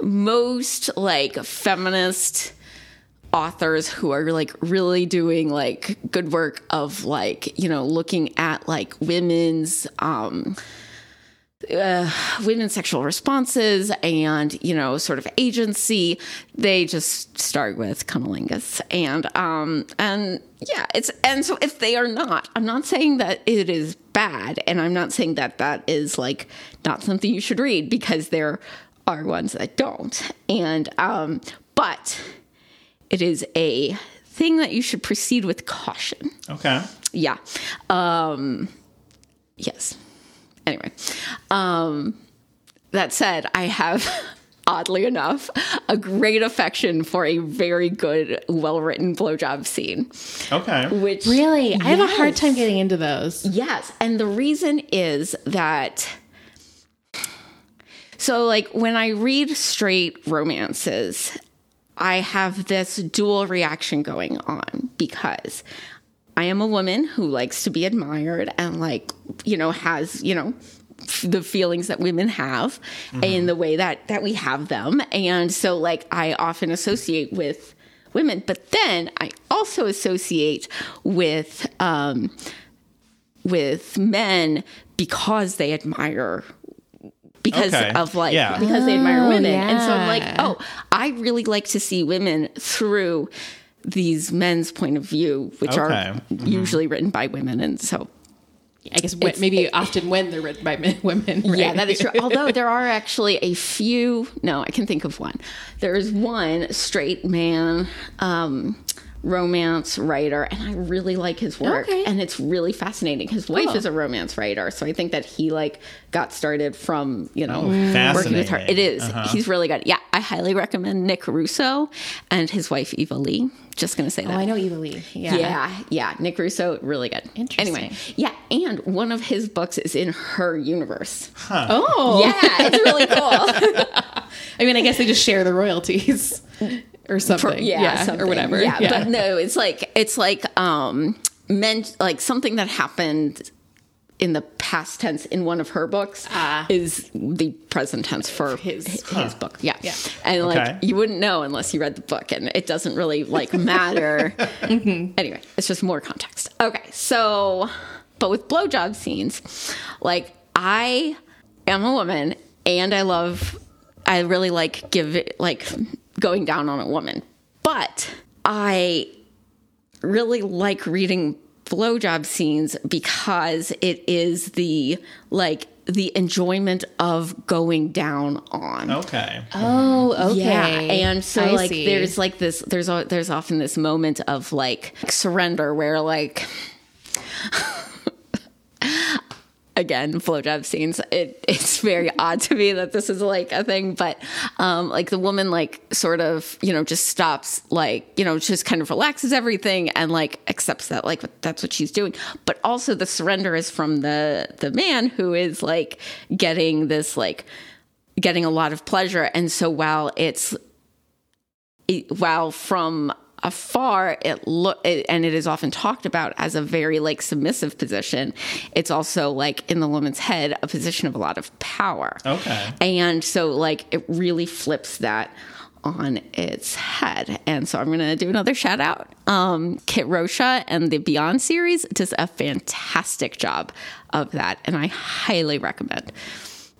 most like feminist authors who are like really doing like good work of like you know looking at like women's um uh, women's sexual responses and you know sort of agency they just start with cunnilingus. And um and yeah it's and so if they are not i'm not saying that it is bad and i'm not saying that that is like not something you should read because there are ones that don't. And um but it is a thing that you should proceed with caution. Okay. yeah. Um yes anyway um that said i have oddly enough a great affection for a very good well written blowjob scene Okay. which Really, I have a hard time getting into those. Yes. And the reason is that. So, like, when I read straight romances, I have this dual reaction going on because I am a woman who likes to be admired and, like, you know, has, you know, f- the feelings that women have in the way that that we have them and so like i often associate with women but then i also associate with um with men because they admire because Okay. of like Yeah. because they admire Oh, women and so i'm like oh i really like to see women through these men's point of view which Okay. are usually written by women and so I guess when, maybe often when they're written by men, women. Right? Yeah, that is true. Although there are actually a few, no, I can think of one. There is one straight man um, romance writer, and I really like his work. Okay. And it's really fascinating. His wife Cool. is a romance writer, so I think that he like got started from you know Oh, working with her. It is. Uh-huh. He's really good. Yeah, I highly recommend Nick Russo and his wife Eva Lee. Just gonna say that. Oh, I know Eva Lee. Yeah. Yeah, yeah. Nick Russo, really good. Interesting. Anyway, yeah, and one of his books is in her universe. Oh. Yeah, it's really cool. I mean, I guess they just share the royalties or something. yeah, something. or whatever. Yeah, but no, it's like it's like um meant like something that happened in the past tense in one of her books Ah. is the present tense for His. his, his book. Yeah. Yeah. And like you wouldn't know unless you read the book and it doesn't really like matter. Mm-hmm. Anyway, it's just more context. Okay. So but with blowjob scenes, like I am a woman and I love I really like give it like going down on a woman. But I really like reading blowjob scenes because it is the like the enjoyment of going down on. Okay. Oh, okay. Yeah, and so I like see. there's like this there's a, there's often this moment of like surrender where like again blowjob scenes it it's very odd to me that this is like a thing but um like the woman like sort of you know just stops like you know just kind of relaxes everything and like accepts that like that's what she's doing. But also the surrender is from the the man who is like getting this like getting a lot of pleasure. And so while it's it, while from afar it look it, and it is often talked about as a very like submissive position. It's also like in the woman's head a position of a lot of power. Okay. and so like it really flips that on its head. And so i'm gonna do another shout out. Um Kit Rocha and the beyond series does a fantastic job of that and i highly recommend.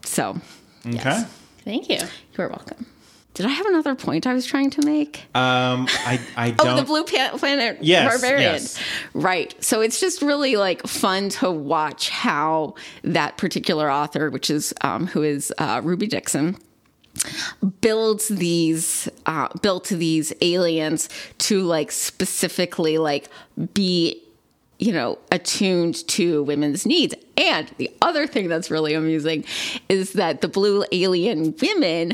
So Okay. Thank you. you're welcome did i have another point i was trying to make Um, I I don't. Oh, the Blue Pan- Planet Yes, Barbarian. yes. Right. So it's just really like fun to watch how that particular author, which is um, who is uh, Ruby Dixon, builds these uh, built these aliens to like specifically like be you know attuned to women's needs and the other thing that's really amusing is that the blue alien women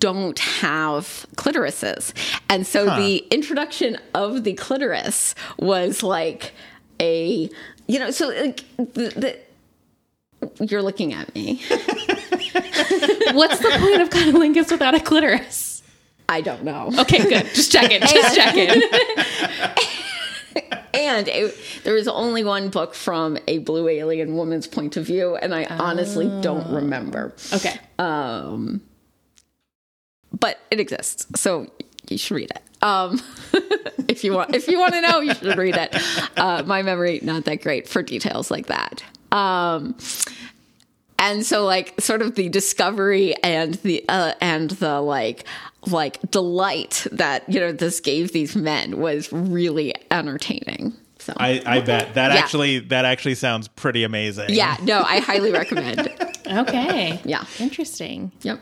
don't have clitorises and so the introduction of the clitoris was like a you know so like the, the you're looking at me What's the point of cunnilingus without a clitoris? i don't know Okay, good. Just checking. Just checking. And it, there is only one book from a blue alien woman's point of view, and I honestly don't remember. Okay. Um, but it exists, so you should read it. Um, if you want, if you want to know, you should read it. Uh, my memory not that great for details like that. Um, and so like sort of the discovery and the uh, and the like like delight that you know this gave these men was really entertaining. So I, I bet that Yeah. actually that actually sounds pretty amazing. yeah, no, I highly recommend. Okay. Yeah. Interesting. Yep.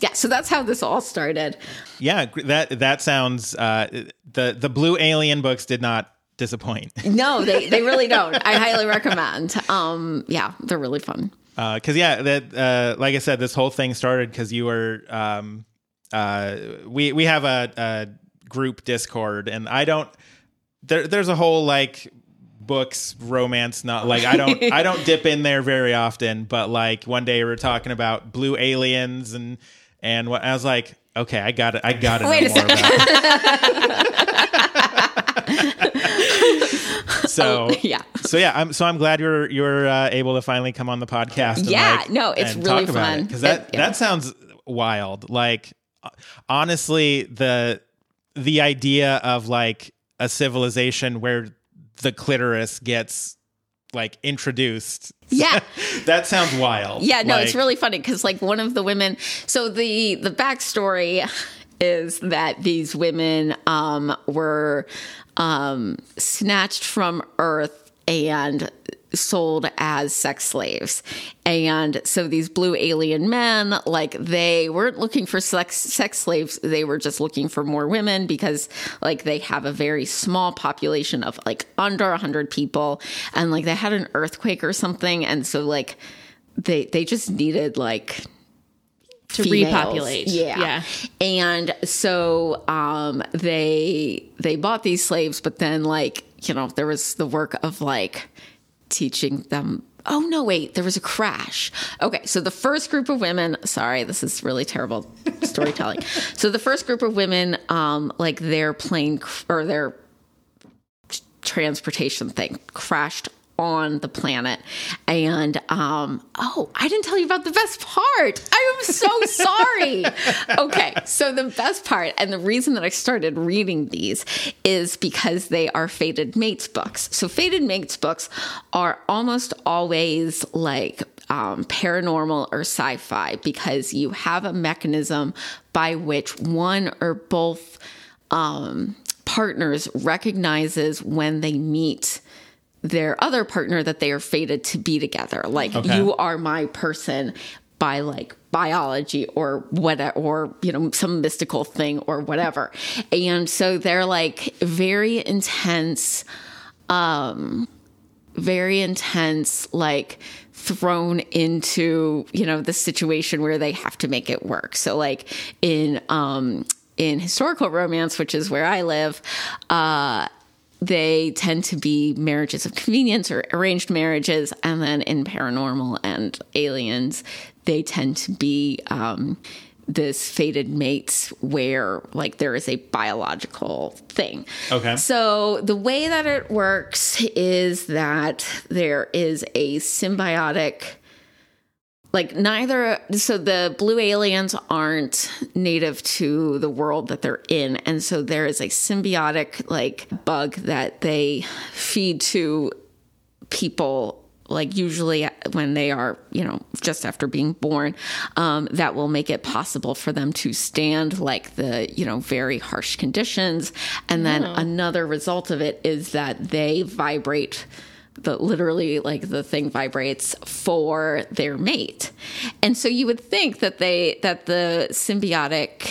Yeah, so that's how this all started. Yeah, that that sounds. Uh, the the blue alien books did not disappoint No, they, they really don't. I highly recommend. Um, yeah, they're really fun. because yeah, that uh, like I said, this whole thing started because you were. Um, uh, we we have a, a group Discord, and I don't. There, there's a whole like books romance not like i don't i don't dip in there very often but like one day we were talking about blue aliens and and what i was like okay i got it i got it Wait a more about it. so Yeah. so yeah i'm so i'm glad you're you're uh, able to finally come on the podcast and, Yeah, like, no, it's really fun. because that It- yeah. that sounds wild like honestly the the idea of like a civilization where the clitoris gets like introduced Yeah. that sounds wild Yeah, no, it's really funny because like one of the women. So the the backstory is that these women um, were um, snatched from Earth and sold as sex slaves. And so these blue alien men, like they weren't looking for sex sex slaves, they were just looking for more women because like they have a very small population of like under 100 people and like they had an earthquake or something and so like they they just needed like To females. repopulate. Yeah. Yeah. And so um they they bought these slaves, but then like, you know, there was the work of like teaching them Oh no, wait, there was a crash. Okay, so the first group of women, sorry, this is really terrible storytelling. so the first group of women um like their plane or their transportation thing crashed on the planet. And um oh i didn't tell you about the best part. I am so sorry. Okay so the best part and the reason that i started reading these is because they are Fated mates books. So Fated mates books are almost always like um, paranormal or sci-fi because you have a mechanism by which one or both um, partners recognizes when they meet their other partner that they are fated to be together. Like Okay. you are my person by like biology or whatever or you know some mystical thing or whatever. And so they're like very intense um very intense, like thrown into, you know, the situation where they have to make it work. So like in um in historical romance, which is where I live, uh they tend to be marriages of convenience or arranged marriages. And then in paranormal and aliens, they tend to be um, this fated mates where like there is a biological thing. Okay. So the way that it works is that there is a symbiotic like neither so the blue aliens aren't native to the world that they're in. And so there is a symbiotic like bug that they feed to people like usually when they are you know just after being born um, that will make it possible for them to stand like the you know very harsh conditions. And then another result of it is that they vibrate the literally like the thing vibrates for their mate. And so you would think that they that the symbiotic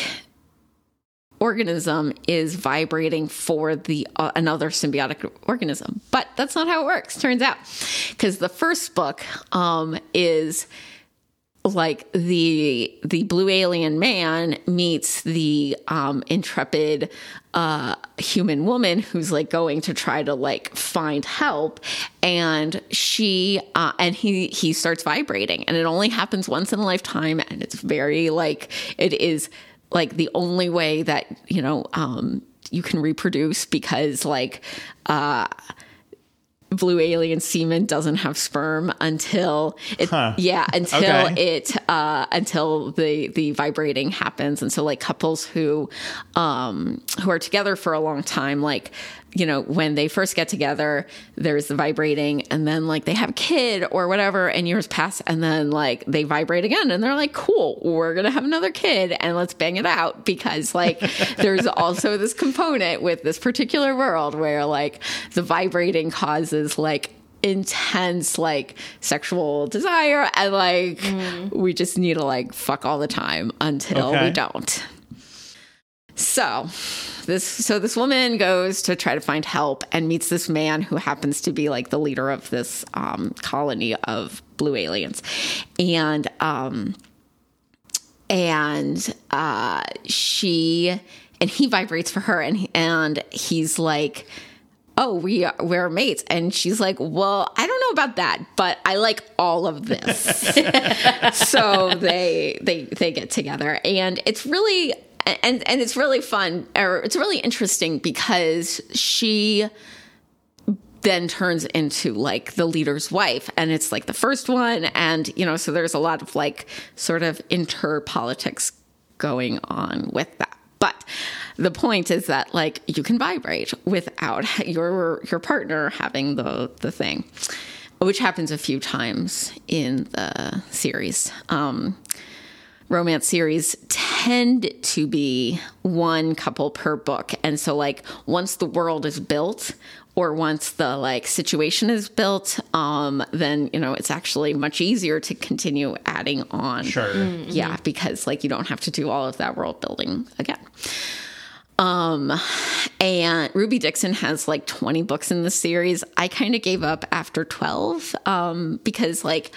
organism is vibrating for the uh, another symbiotic organism. But that's not how it works turns out. Because the first book um is like the the blue alien man meets the um intrepid uh human woman who's like going to try to like find help and she uh and he he starts vibrating and it only happens once in a lifetime and it's very like it is like the only way that you know um you can reproduce because like uh blue alien semen doesn't have sperm until it Huh. yeah until Okay. it uh until the the vibrating happens and so like couples who um who are together for a long time like you know when they first get together there's the vibrating and then like they have a kid or whatever and years pass and then like they vibrate again and they're like cool we're gonna have another kid and let's bang it out because like there's also this component with this particular world where like the vibrating causes like intense like sexual desire and like mm. we just need to like fuck all the time until Okay. we don't so this so this woman goes to try to find help and meets this man who happens to be like the leader of this um, colony of blue aliens. And um and uh she and he vibrates for her and he, and he's like oh we are, we're mates. And she's like well i don't know about that but i like all of this. So they they they get together. And it's really and and it's really fun or it's really interesting because she then turns into like the leader's wife and it's like the first one and you know so there's a lot of like sort of inter politics going on with that. But the point is that like you can vibrate without your your partner having the the thing which happens a few times in the series. Um romance series tend to be one couple per book. And so like once the world is built or once the like situation is built um then you know it's actually much easier to continue adding on. Sure. yeah because like you don't have to do all of that world building again. Um and ruby dixon has like 20 books in the series. I kind of gave up after 12 um because like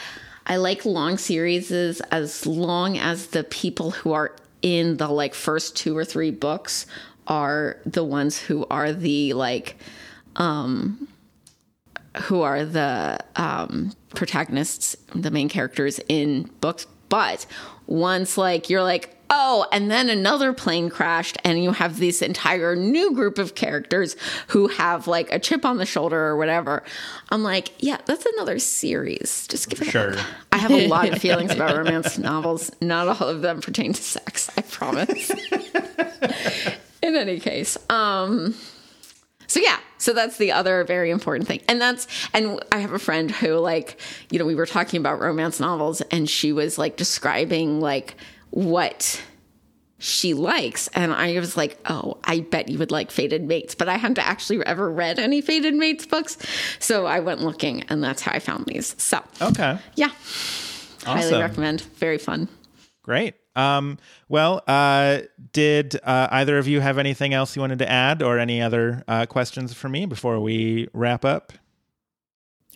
i like long series as long as the people who are in the like first two or three books are the ones who are the like um who are the um protagonists the main characters in books. But once like you're like oh and then another plane crashed and you have this entire new group of characters who have like a chip on the shoulder or whatever. I'm like yeah that's another series. Just give it Sure. up i have a lot of feelings about romance novels. Not all of them pertain to sex i promise. In any case um so yeah so that's the other very important thing. And that's and i have a friend who like you know we were talking about romance novels and she was like describing like what she likes. And i was like oh i bet you would like Fated mates but i hadn't actually ever read any Fated mates books. So i went looking and that's how i found these. So Okay. yeah. Highly recommend. Very fun. Great. Um, well, uh, did uh, either of you have anything else you wanted to add or any other uh, questions for me before we wrap up?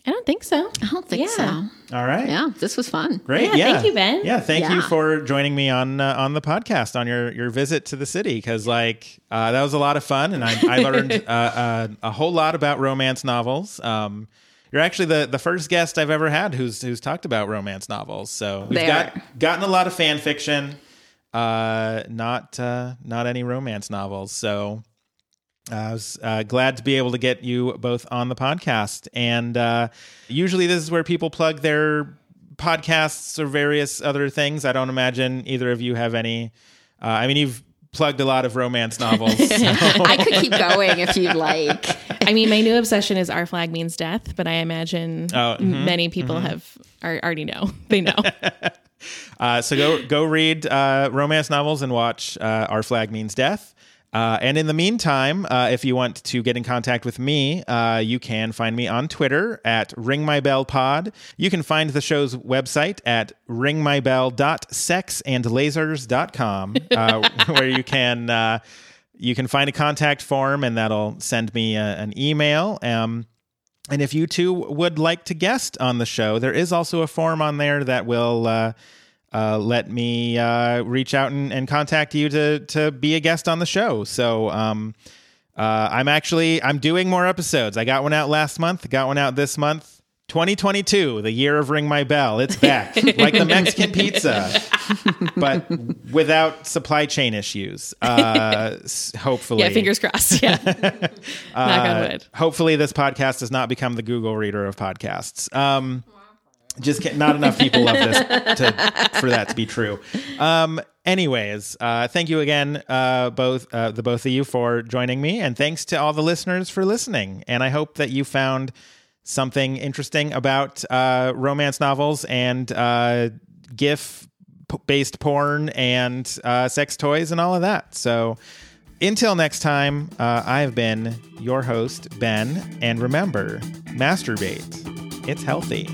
I don't think so. I don't think Yeah. so. All right. Yeah, this was fun. Great. Yeah, Yeah. thank you, Ben. Yeah. Thank you for joining me on uh, on the podcast on your your visit to the city because like uh, that was a lot of fun and I, I learned uh, uh, a whole lot about romance novels. Um, you're actually the, the first guest I've ever had who's who's talked about romance novels. So we've They got gotten a lot of fan fiction, uh, not uh, not any romance novels. So I was uh, glad to be able to get you both on the podcast. And uh, usually, this is where people plug their podcasts or various other things. I don't imagine either of you have any. Uh, I mean, you've plugged a lot of romance novels. so- I could keep going if you'd like. I mean, my new obsession is Our Flag Means Death, but I imagine Oh, mhm, many people have are, already know. They know. Uh, so go go read uh, romance novels and watch uh, Our Flag Means Death. Uh, and in the meantime, uh, if you want to get in contact with me, uh, you can find me on Twitter at ringmybellpod. You can find the show's website at ringmybell.sexandlasers.com, uh, where you can uh, you can find a contact form, and that'll send me a, an email. Um, and if you too would like to guest on the show, there is also a form on there that will uh, uh, let me uh, reach out and, and contact you to to be a guest on the show. So um, uh, I'm actually I'm doing more episodes. I got one out last month. Got one out this month. 2022, the year of Ring My Bell. It's back, like the Mexican pizza, but without supply chain issues. Uh, hopefully, yeah, fingers crossed. Yeah. Knock on uh, wood. Hopefully, this podcast does not become the Google reader of podcasts. Um, just not enough people love this to, for that to be true. Um, anyways, uh, thank you again, uh, both uh, the both of you for joining me, and thanks to all the listeners for listening. And I hope that you found something interesting about uh, romance novels and uh, GIF based porn and uh, sex toys and all of that. So. Until next time, I've been your host, Ben, and remember, masturbate. It's healthy.